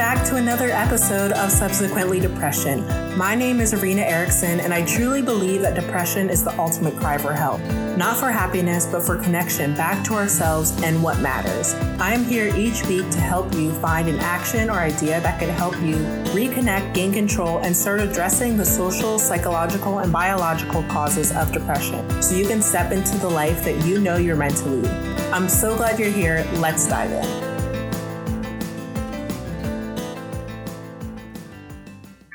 back to another episode of Subsequently Depression. My name is Irina Erickson, and I truly believe that depression is the ultimate cry for help. Not for happiness, but for connection back to ourselves and what matters. I am here each week to help you find an action or idea that can help you reconnect, gain control, and start addressing the social, psychological, and biological causes of depression so you can step into the life that you know you're meant to lead. I'm so glad you're here. Let's dive in.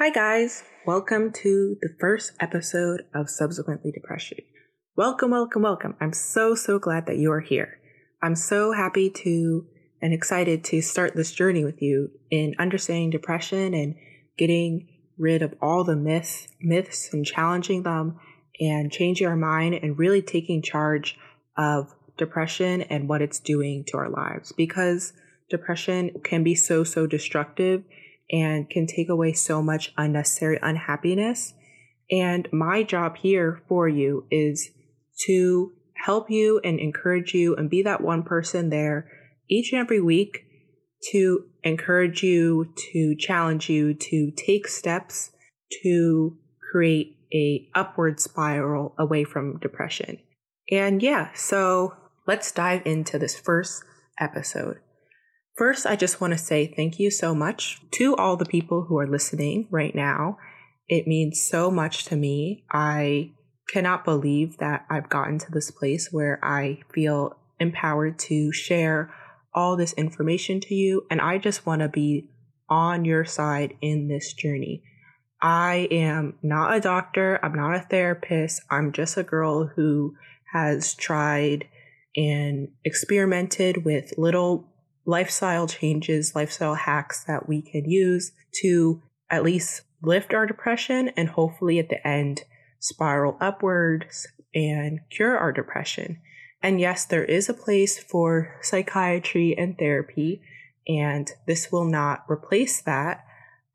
Hi, guys. Welcome to the first episode of Subsequently Depression. Welcome, welcome, welcome. I'm so, so glad that you are here. I'm so happy to and excited to start this journey with you in understanding depression and getting rid of all the myths, myths and challenging them and changing our mind and really taking charge of depression and what it's doing to our lives because depression can be so, so destructive and can take away so much unnecessary unhappiness. And my job here for you is to help you and encourage you and be that one person there each and every week to encourage you, to challenge you, to take steps to create a upward spiral away from depression. And yeah, so let's dive into this first episode. First, I just want to say thank you so much to all the people who are listening right now. It means so much to me. I cannot believe that I've gotten to this place where I feel empowered to share all this information to you. And I just want to be on your side in this journey. I am not a doctor. I'm not a therapist. I'm just a girl who has tried and experimented with little lifestyle changes, lifestyle hacks that we can use to at least lift our depression and hopefully at the end spiral upwards and cure our depression. And yes, there is a place for psychiatry and therapy, and this will not replace that.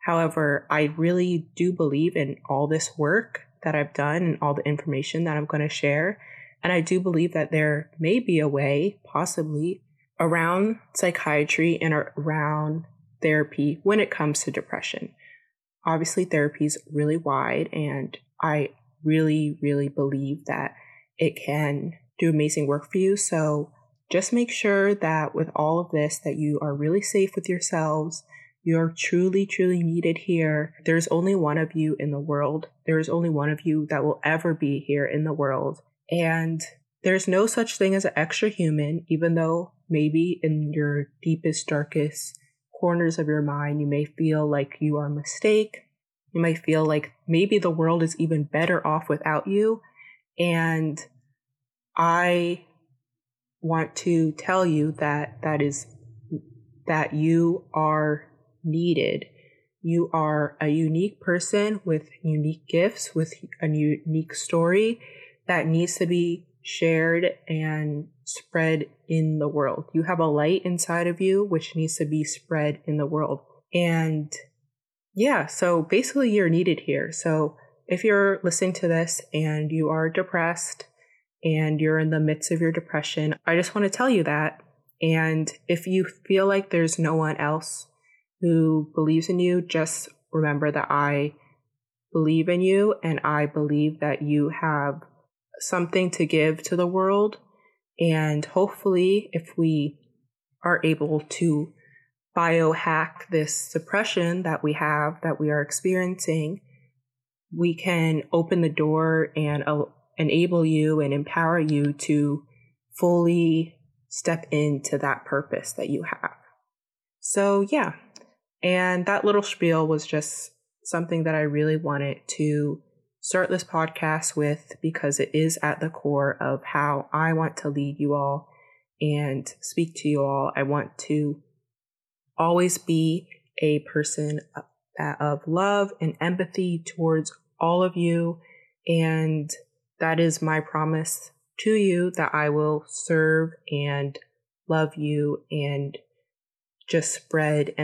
However, I really do believe in all this work that I've done and all the information that I'm going to share. And I do believe that there may be a way, possibly, around psychiatry and around therapy when it comes to depression. Obviously, therapy is really wide, and I really, really believe that it can do amazing work for you. So just make sure that with all of this, that you are really safe with yourselves. You're truly, truly needed here. There's only one of you in the world. There's only one of you that will ever be here in the world. And there's no such thing as an extra human, even though maybe in your deepest, darkest corners of your mind, you may feel like you are a mistake. You might feel like maybe the world is even better off without you. And I want to tell you that that is that you are needed. You are a unique person with unique gifts, with a unique story that needs to be shared and spread in the world. You have a light inside of you which needs to be spread in the world. And yeah, so basically you're needed here. So if you're listening to this and you are depressed and you're in the midst of your depression, I just want to tell you that. And if you feel like there's no one else who believes in you, just remember that I believe in you and I believe that you have something to give to the world. And hopefully, if we are able to biohack this suppression that we have, that we are experiencing, we can open the door and uh, enable you and empower you to fully step into that purpose that you have. So, yeah. And that little spiel was just something that I really wanted to start this podcast with because it is at the core of how I want to lead you all and speak to you all. I want to always be a person uh, of love and empathy towards all of you. And that is my promise to you that I will serve and love you and just spread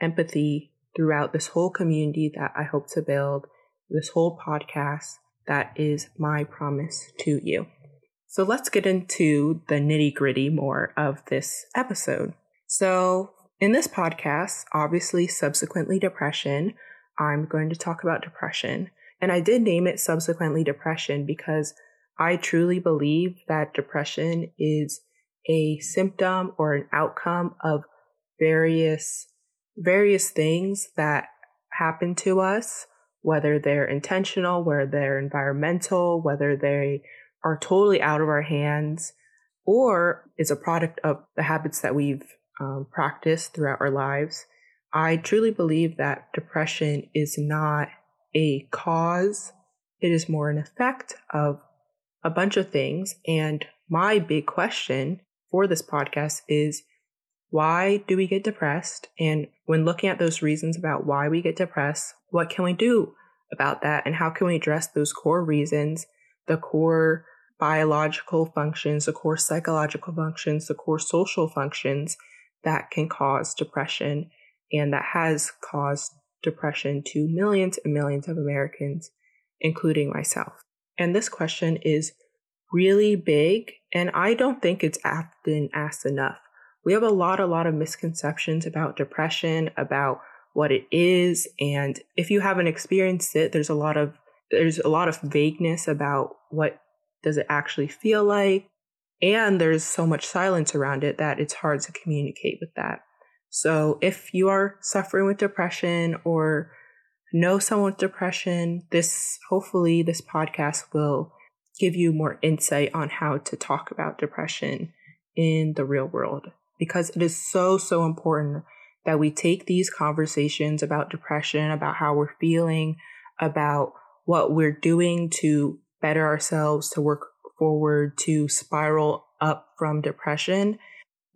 empathy throughout this whole community that I hope to build this whole podcast. That is my promise to you. So let's get into the nitty gritty more of this episode. So, In this podcast, obviously, subsequently depression, I'm going to talk about depression. And I did name it subsequently depression because I truly believe that depression is a symptom or an outcome of various various things that happen to us, whether they're intentional, whether they're environmental, whether they are totally out of our hands, or is a product of the habits that we've um, practiced throughout our lives. I truly believe that depression is not a cause, it is more an effect of a bunch of things. And my big question for this podcast is why do we get depressed? And when looking at those reasons about why we get depressed, what can we do about that? And how can we address those core reasons, the core biological functions, the core psychological functions, the core social functions that can cause depression and that has caused depression to millions and millions of Americans, including myself. And this question is really big, and I don't think it's often asked enough. We have a lot, a lot of misconceptions about depression, about what it is, and if you haven't experienced it, there's a lot of there's a lot of vagueness about what does it actually feel like, and there's so much silence around it that it's hard to communicate with that. So if you are suffering with depression or know someone with depression, this hopefully this podcast will give you more insight on how to talk about depression in the real world because it is so so important that we take these conversations about depression, about how we're feeling, about what we're doing to better ourselves, to work forward, to spiral up from depression.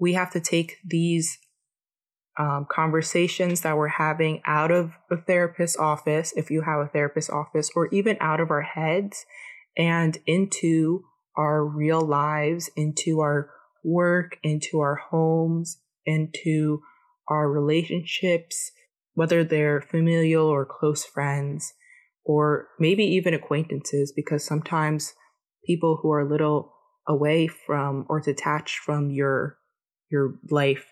We have to take these um, conversations that we're having out of the therapist's office, if you have a therapist's office, or even out of our heads and into our real lives, into our work, into our homes, into our relationships, whether they're familial or close friends, or maybe even acquaintances, because sometimes people who are a little away from or detached from your your life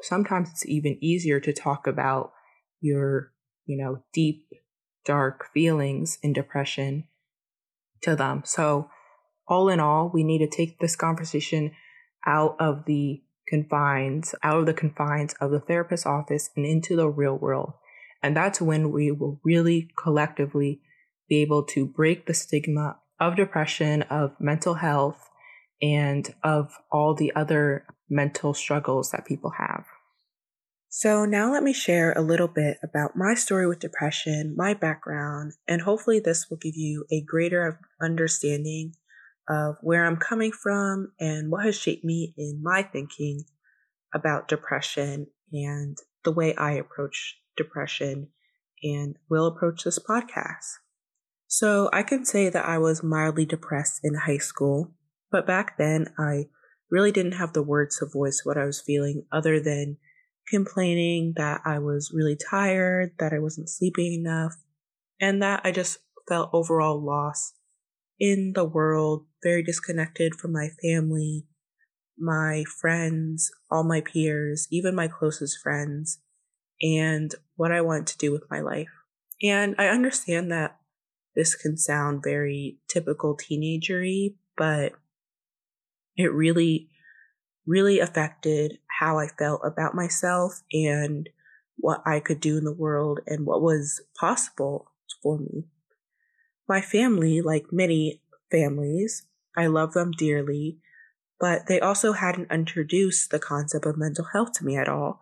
sometimes it's even easier to talk about your, you know, deep, dark feelings and depression to them. So, all in all, we need to take this conversation out of the confines, out of the confines of the therapist's office and into the real world. And that's when we will really collectively be able to break the stigma of depression, of mental health, and of all the other mental struggles that people have. So, now let me share a little bit about my story with depression, my background, and hopefully this will give you a greater understanding of where I'm coming from and what has shaped me in my thinking about depression and the way I approach depression and will approach this podcast. So, I can say that I was mildly depressed in high school, but back then I really didn't have the words to voice what I was feeling other than complaining that I was really tired, that I wasn't sleeping enough, and that I just felt overall lost in the world, very disconnected from my family, my friends, all my peers, even my closest friends, and what I want to do with my life. And I understand that this can sound very typical teenagery, but it really, really affected how I felt about myself and what I could do in the world and what was possible for me. My family, like many families, I love them dearly, but they also hadn't introduced the concept of mental health to me at all.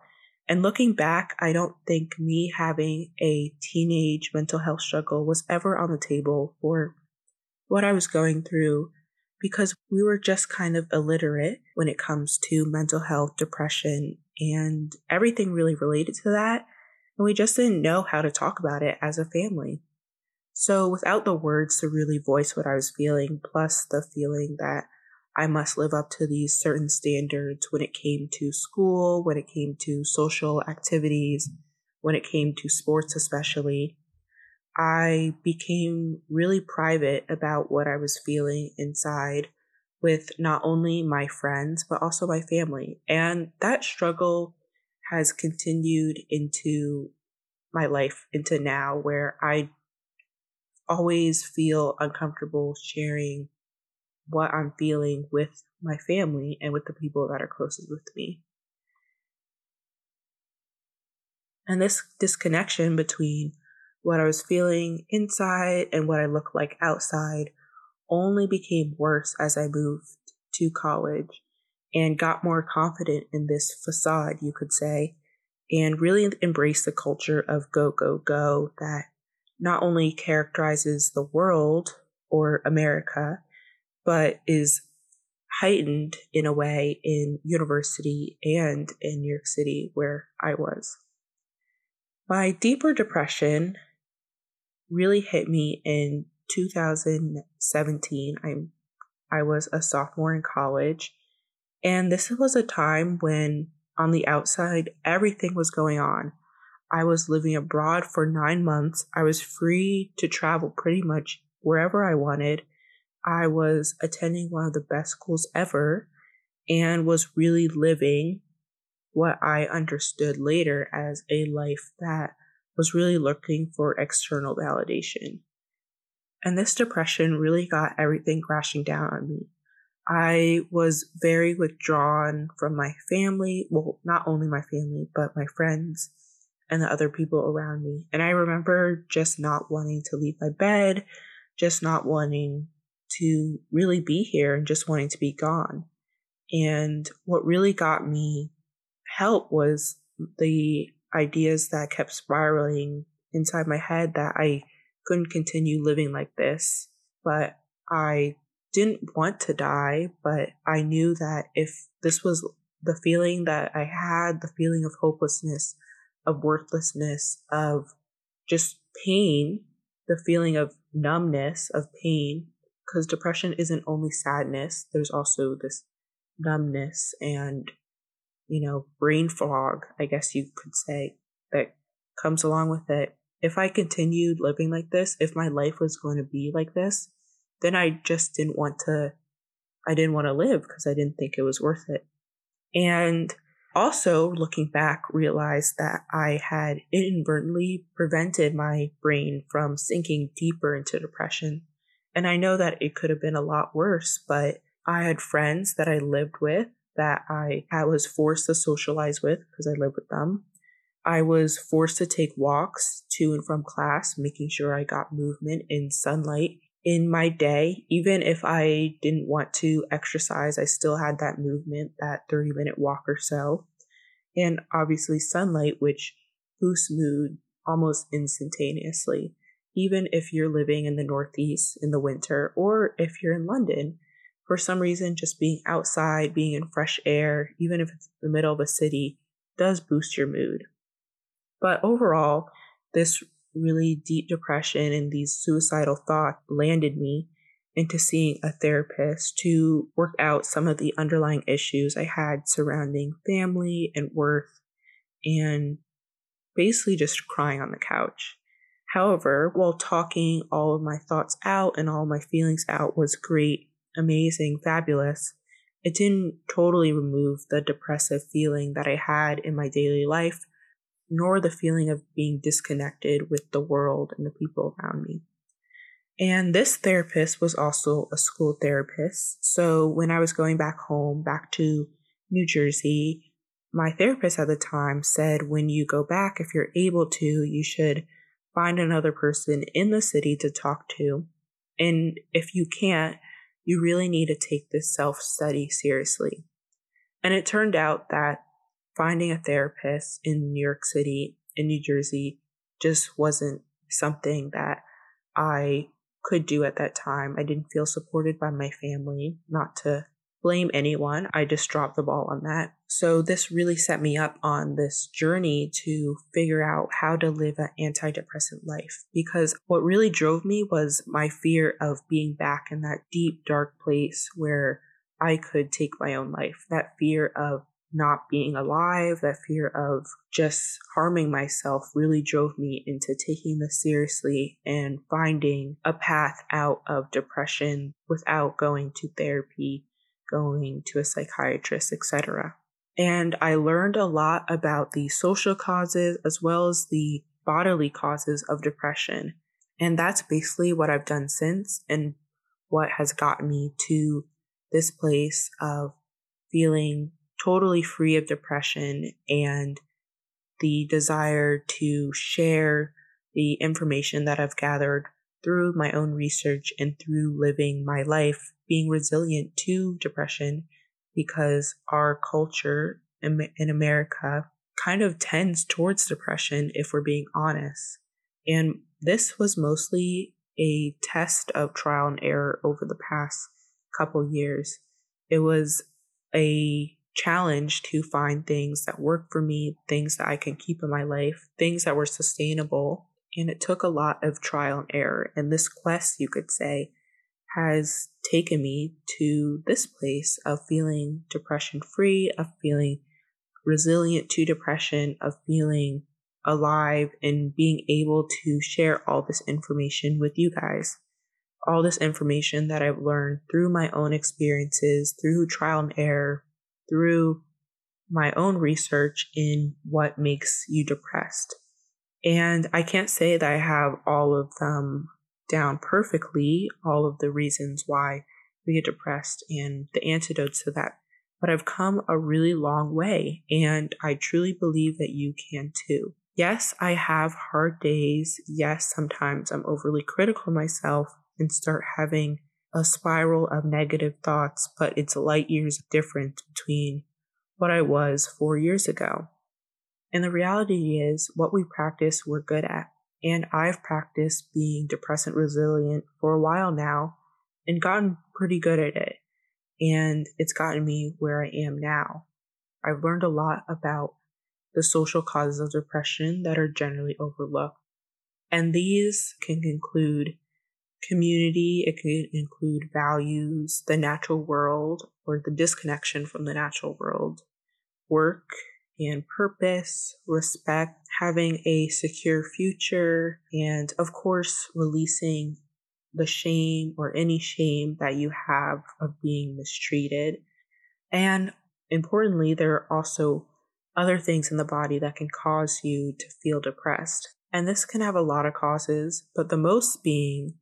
And looking back, I don't think me having a teenage mental health struggle was ever on the table for what I was going through because we were just kind of illiterate when it comes to mental health, depression, and everything really related to that. And we just didn't know how to talk about it as a family. So without the words to really voice what I was feeling, plus the feeling that I must live up to these certain standards when it came to school, when it came to social activities, when it came to sports, especially, I became really private about what I was feeling inside with not only my friends, but also my family. And that struggle has continued into my life, into now, where I always feel uncomfortable sharing what I'm feeling with my family and with the people that are closest with me. And this disconnection between what I was feeling inside and what I look like outside only became worse as I moved to college and got more confident in this facade, you could say, and really embraced the culture of go, go, go that not only characterizes the world or America, but is heightened in a way in university and in New York City where I was. My deeper depression really hit me in 2017. I'm I was a sophomore in college, and this was a time when on the outside everything was going on. I was living abroad for 9 months. I was free to travel pretty much wherever I wanted. I was attending one of the best schools ever and was really living what I understood later as a life that was really looking for external validation. And this depression really got everything crashing down on me. I was very withdrawn from my family. Well, not only my family, but my friends and the other people around me. And I remember just not wanting to leave my bed, just not wanting to really be here and just wanting to be gone. And what really got me help was the ideas that kept spiraling inside my head that I couldn't continue living like this. But I didn't want to die, but I knew that if this was the feeling that I had, the feeling of hopelessness, of worthlessness, of just pain, the feeling of numbness, of pain, because depression isn't only sadness, there's also this numbness and, you know, brain fog, I guess you could say, that comes along with it. If I continued living like this, if my life was going to be like this, then I just didn't want to, I didn't want to live because I didn't think it was worth it. And also looking back, realized that I had inadvertently prevented my brain from sinking deeper into depression. And I know that it could have been a lot worse, but I had friends that I lived with that I, I was forced to socialize with because I lived with them. I was forced to take walks to and from class, making sure I got movement in sunlight in my day. Even if I didn't want to exercise, I still had that movement, that 30 minute walk or so. And obviously, sunlight, which boosts mood almost instantaneously. Even if you're living in the Northeast in the winter, or if you're in London, for some reason, just being outside, being in fresh air, even if it's the middle of a city, does boost your mood. But overall, this really deep depression and these suicidal thoughts landed me into seeing a therapist to work out some of the underlying issues I had surrounding family and worth and basically just crying on the couch. However, while talking all of my thoughts out and all my feelings out was great, amazing, fabulous, it didn't totally remove the depressive feeling that I had in my daily life nor the feeling of being disconnected with the world and the people around me. And this therapist was also a school therapist. So when I was going back home, back to New Jersey, my therapist at the time said, when you go back, if you're able to, you should find another person in the city to talk to. And if you can't, you really need to take this self study seriously. And it turned out that finding a therapist in New York City, in New Jersey, just wasn't something that I could do at that time. I didn't feel supported by my family, not to blame anyone. I just dropped the ball on that. So this really set me up on this journey to figure out how to live an antidepressant life because what really drove me was my fear of being back in that deep dark place where I could take my own life. That fear of not being alive, that fear of just harming myself really drove me into taking this seriously and finding a path out of depression without going to therapy, going to a psychiatrist, etc. And I learned a lot about the social causes as well as the bodily causes of depression. And that's basically what I've done since and what has gotten me to this place of feeling totally free of depression and the desire to share the information that I've gathered through my own research and through living my life being resilient to depression because our culture in America kind of tends towards depression if we're being honest. And this was mostly a test of trial and error over the past couple years. It was a challenge to find things that work for me, things that I can keep in my life, things that were sustainable. And it took a lot of trial and error. And this quest, you could say, has taken me to this place of feeling depression free, of feeling resilient to depression, of feeling alive and being able to share all this information with you guys. All this information that I've learned through my own experiences, through trial and error, through my own research in what makes you depressed. And I can't say that I have all of them down perfectly, all of the reasons why we get depressed and the antidotes to that. But I've come a really long way, and I truly believe that you can too. Yes, I have hard days. Yes, sometimes I'm overly critical of myself and start having a spiral of negative thoughts, but it's light years different between what I was four years ago. And the reality is, what we practice, we're good at. And I've practiced being depressant resilient for a while now and gotten pretty good at it. And it's gotten me where I am now. I've learned a lot about the social causes of depression that are generally overlooked. And these can include community, it can include values, the natural world, or the disconnection from the natural world, work and purpose, respect, having a secure future, and of course, releasing the shame or any shame that you have of being mistreated. And importantly, there are also other things in the body that can cause you to feel depressed. And this can have a lot of causes, but the most being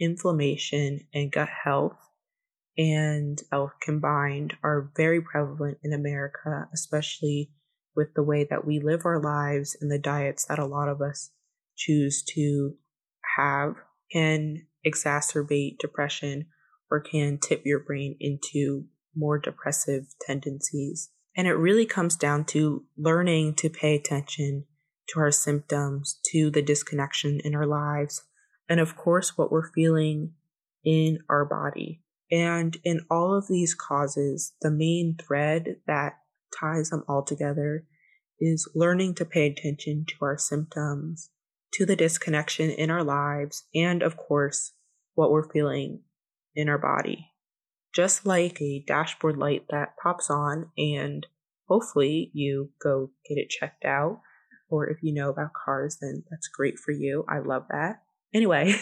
inflammation and gut health and health combined are very prevalent in America, especially with the way that we live our lives and the diets that a lot of us choose to have can exacerbate depression or can tip your brain into more depressive tendencies. And it really comes down to learning to pay attention to our symptoms, to the disconnection in our lives, and of course, what we're feeling in our body. And in all of these causes, the main thread that ties them all together is learning to pay attention to our symptoms, to the disconnection in our lives, and of course, what we're feeling in our body just like a dashboard light that pops on and hopefully you go get it checked out. Or if you know about cars, then that's great for you. I love that. Anyway,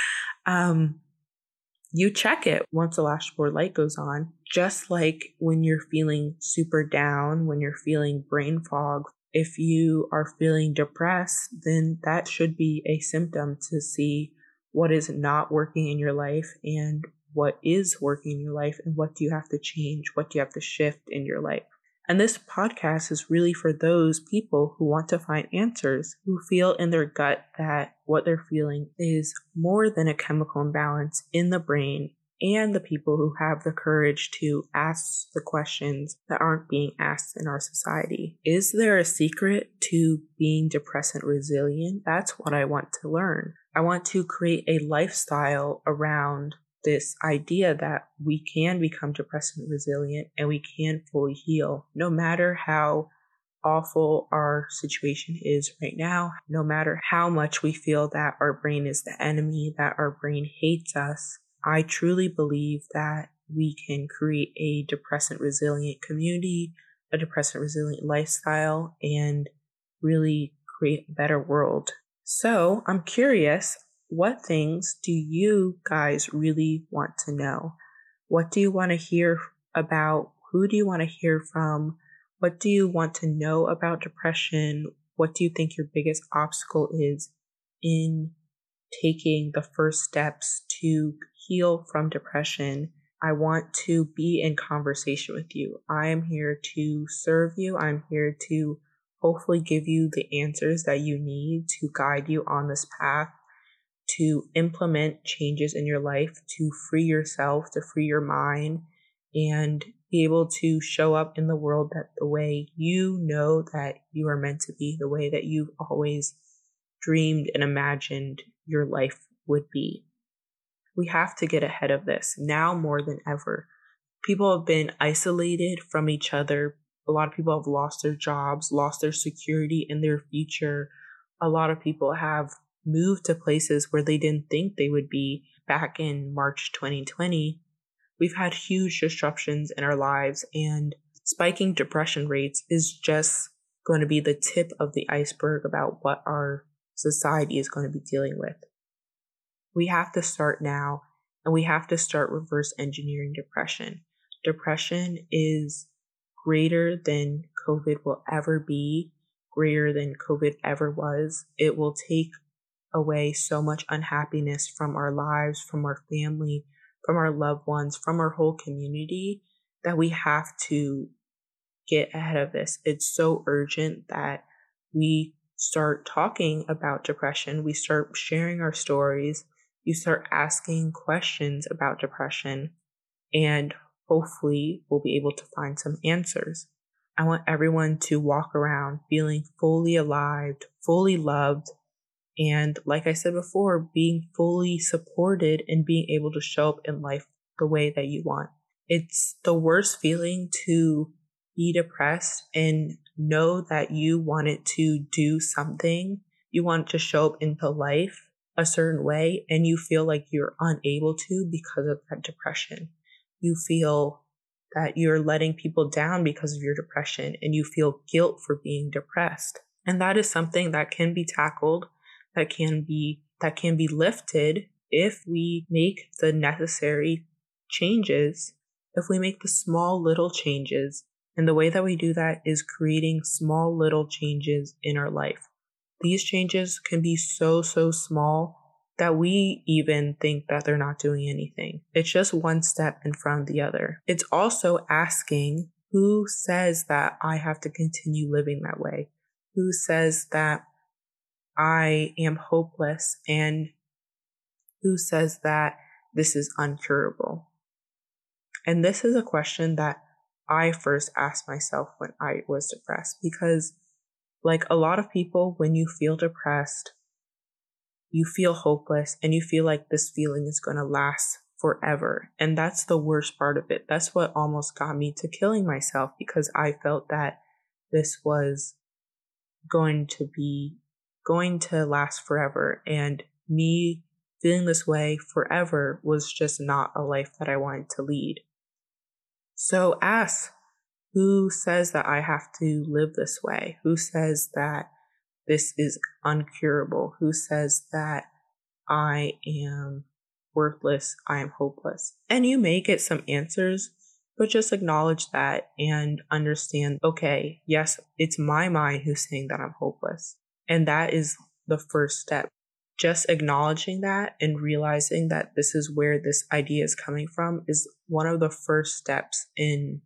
um, you check it once the dashboard light goes on, just like when you're feeling super down, when you're feeling brain fog. If you are feeling depressed, then that should be a symptom to see what is not working in your life and what is working in your life and what do you have to change, what do you have to shift in your life. And this podcast is really for those people who want to find answers, who feel in their gut that what they're feeling is more than a chemical imbalance in the brain, and the people who have the courage to ask the questions that aren't being asked in our society. Is there a secret to being depressant resilient? That's what I want to learn. I want to create a lifestyle around this idea that we can become depressant resilient and we can fully heal no matter how awful our situation is right now, no matter how much we feel that our brain is the enemy, that our brain hates us. I truly believe that we can create a depressant resilient community, a depressant resilient lifestyle, and really create a better world. So I'm curious, what things do you guys really want to know? What do you want to hear about? Who do you want to hear from? What do you want to know about depression? What do you think your biggest obstacle is in taking the first steps to heal from depression? I want to be in conversation with you. I am here to serve you. I'm here to hopefully give you the answers that you need to guide you on this path to implement changes in your life, to free yourself, to free your mind, and be able to show up in the world that the way you know that you are meant to be, the way that you've always dreamed and imagined your life would be. We have to get ahead of this now more than ever. People have been isolated from each other. A lot of people have lost their jobs, lost their security in their future. A lot of people have moved to places where they didn't think they would be back in March 2020. We've had huge disruptions in our lives, and spiking depression rates is just going to be the tip of the iceberg about what our society is going to be dealing with. We have to start now, and we have to start reverse engineering depression. Depression is greater than COVID will ever be, greater than COVID ever was. It will take away so much unhappiness from our lives, from our family, from our loved ones, from our whole community that we have to get ahead of this. It's so urgent that we start talking about depression, we start sharing our stories, you start asking questions about depression, and hopefully we'll be able to find some answers. I want everyone to walk around feeling fully alive, fully loved, and like I said before, being fully supported and being able to show up in life the way that you want. It's the worst feeling to be depressed and know that you wanted to do something. You want to show up into life a certain way and you feel like you're unable to because of that depression. You feel that you're letting people down because of your depression and you feel guilt for being depressed. And that is something that can be tackled that can be that can be lifted if we make the necessary changes, if we make the small little changes. And the way that we do that is creating small little changes in our life. These changes can be so, so small that we even think that they're not doing anything. It's just one step in front of the other. It's also asking who says that I have to continue living that way? Who says that I am hopeless and who says that this is uncurable? And this is a question that I first asked myself when I was depressed because, like a lot of people, when you feel depressed, you feel hopeless and you feel like this feeling is going to last forever. And that's the worst part of it. That's what almost got me to killing myself because I felt that this was going to be going to last forever. And me feeling this way forever was just not a life that I wanted to lead. So ask who says that I have to live this way? Who says that this is uncurable? Who says that I am worthless? I am hopeless. And you may get some answers, but just acknowledge that and understand okay, yes, it's my mind who's saying that I'm hopeless. And that is the first step. Just acknowledging that and realizing that this is where this idea is coming from is one of the first steps in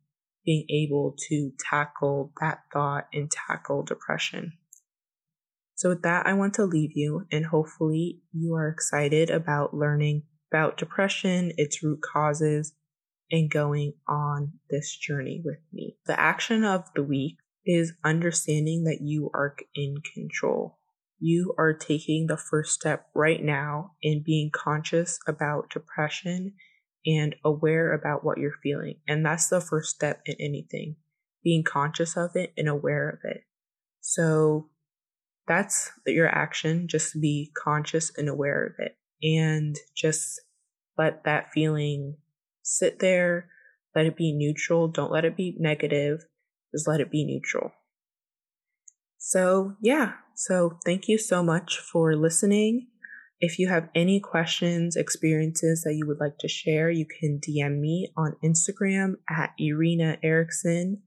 being able to tackle that thought and tackle depression. So, with that, I want to leave you, and hopefully, you are excited about learning about depression, its root causes, and going on this journey with me. The action of the week is understanding that you are in control. You are taking the first step right now in being conscious about depression and aware about what you're feeling. And that's the first step in anything being conscious of it and aware of it. So that's your action. Just be conscious and aware of it and just let that feeling sit there. Let it be neutral. Don't let it be negative just let it be neutral. So, yeah, so thank you so much for listening. If you have any questions, experiences that you would like to share, you can DM me on Instagram at Irina Erickson,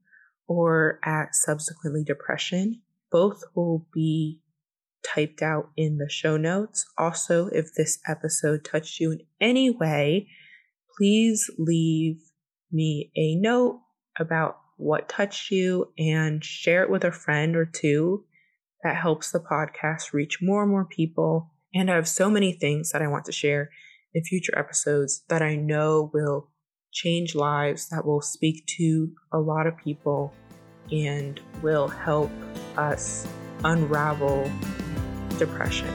or at Subsequently Depression. Both will be typed out in the show notes. Also, if this episode touched you in any way, please leave me a note about what touched you and share it with a friend or two. That helps the podcast reach more and more people. And I have so many things that I want to share in future episodes that I know will change lives, that will speak to a lot of people, and will help us unravel depression.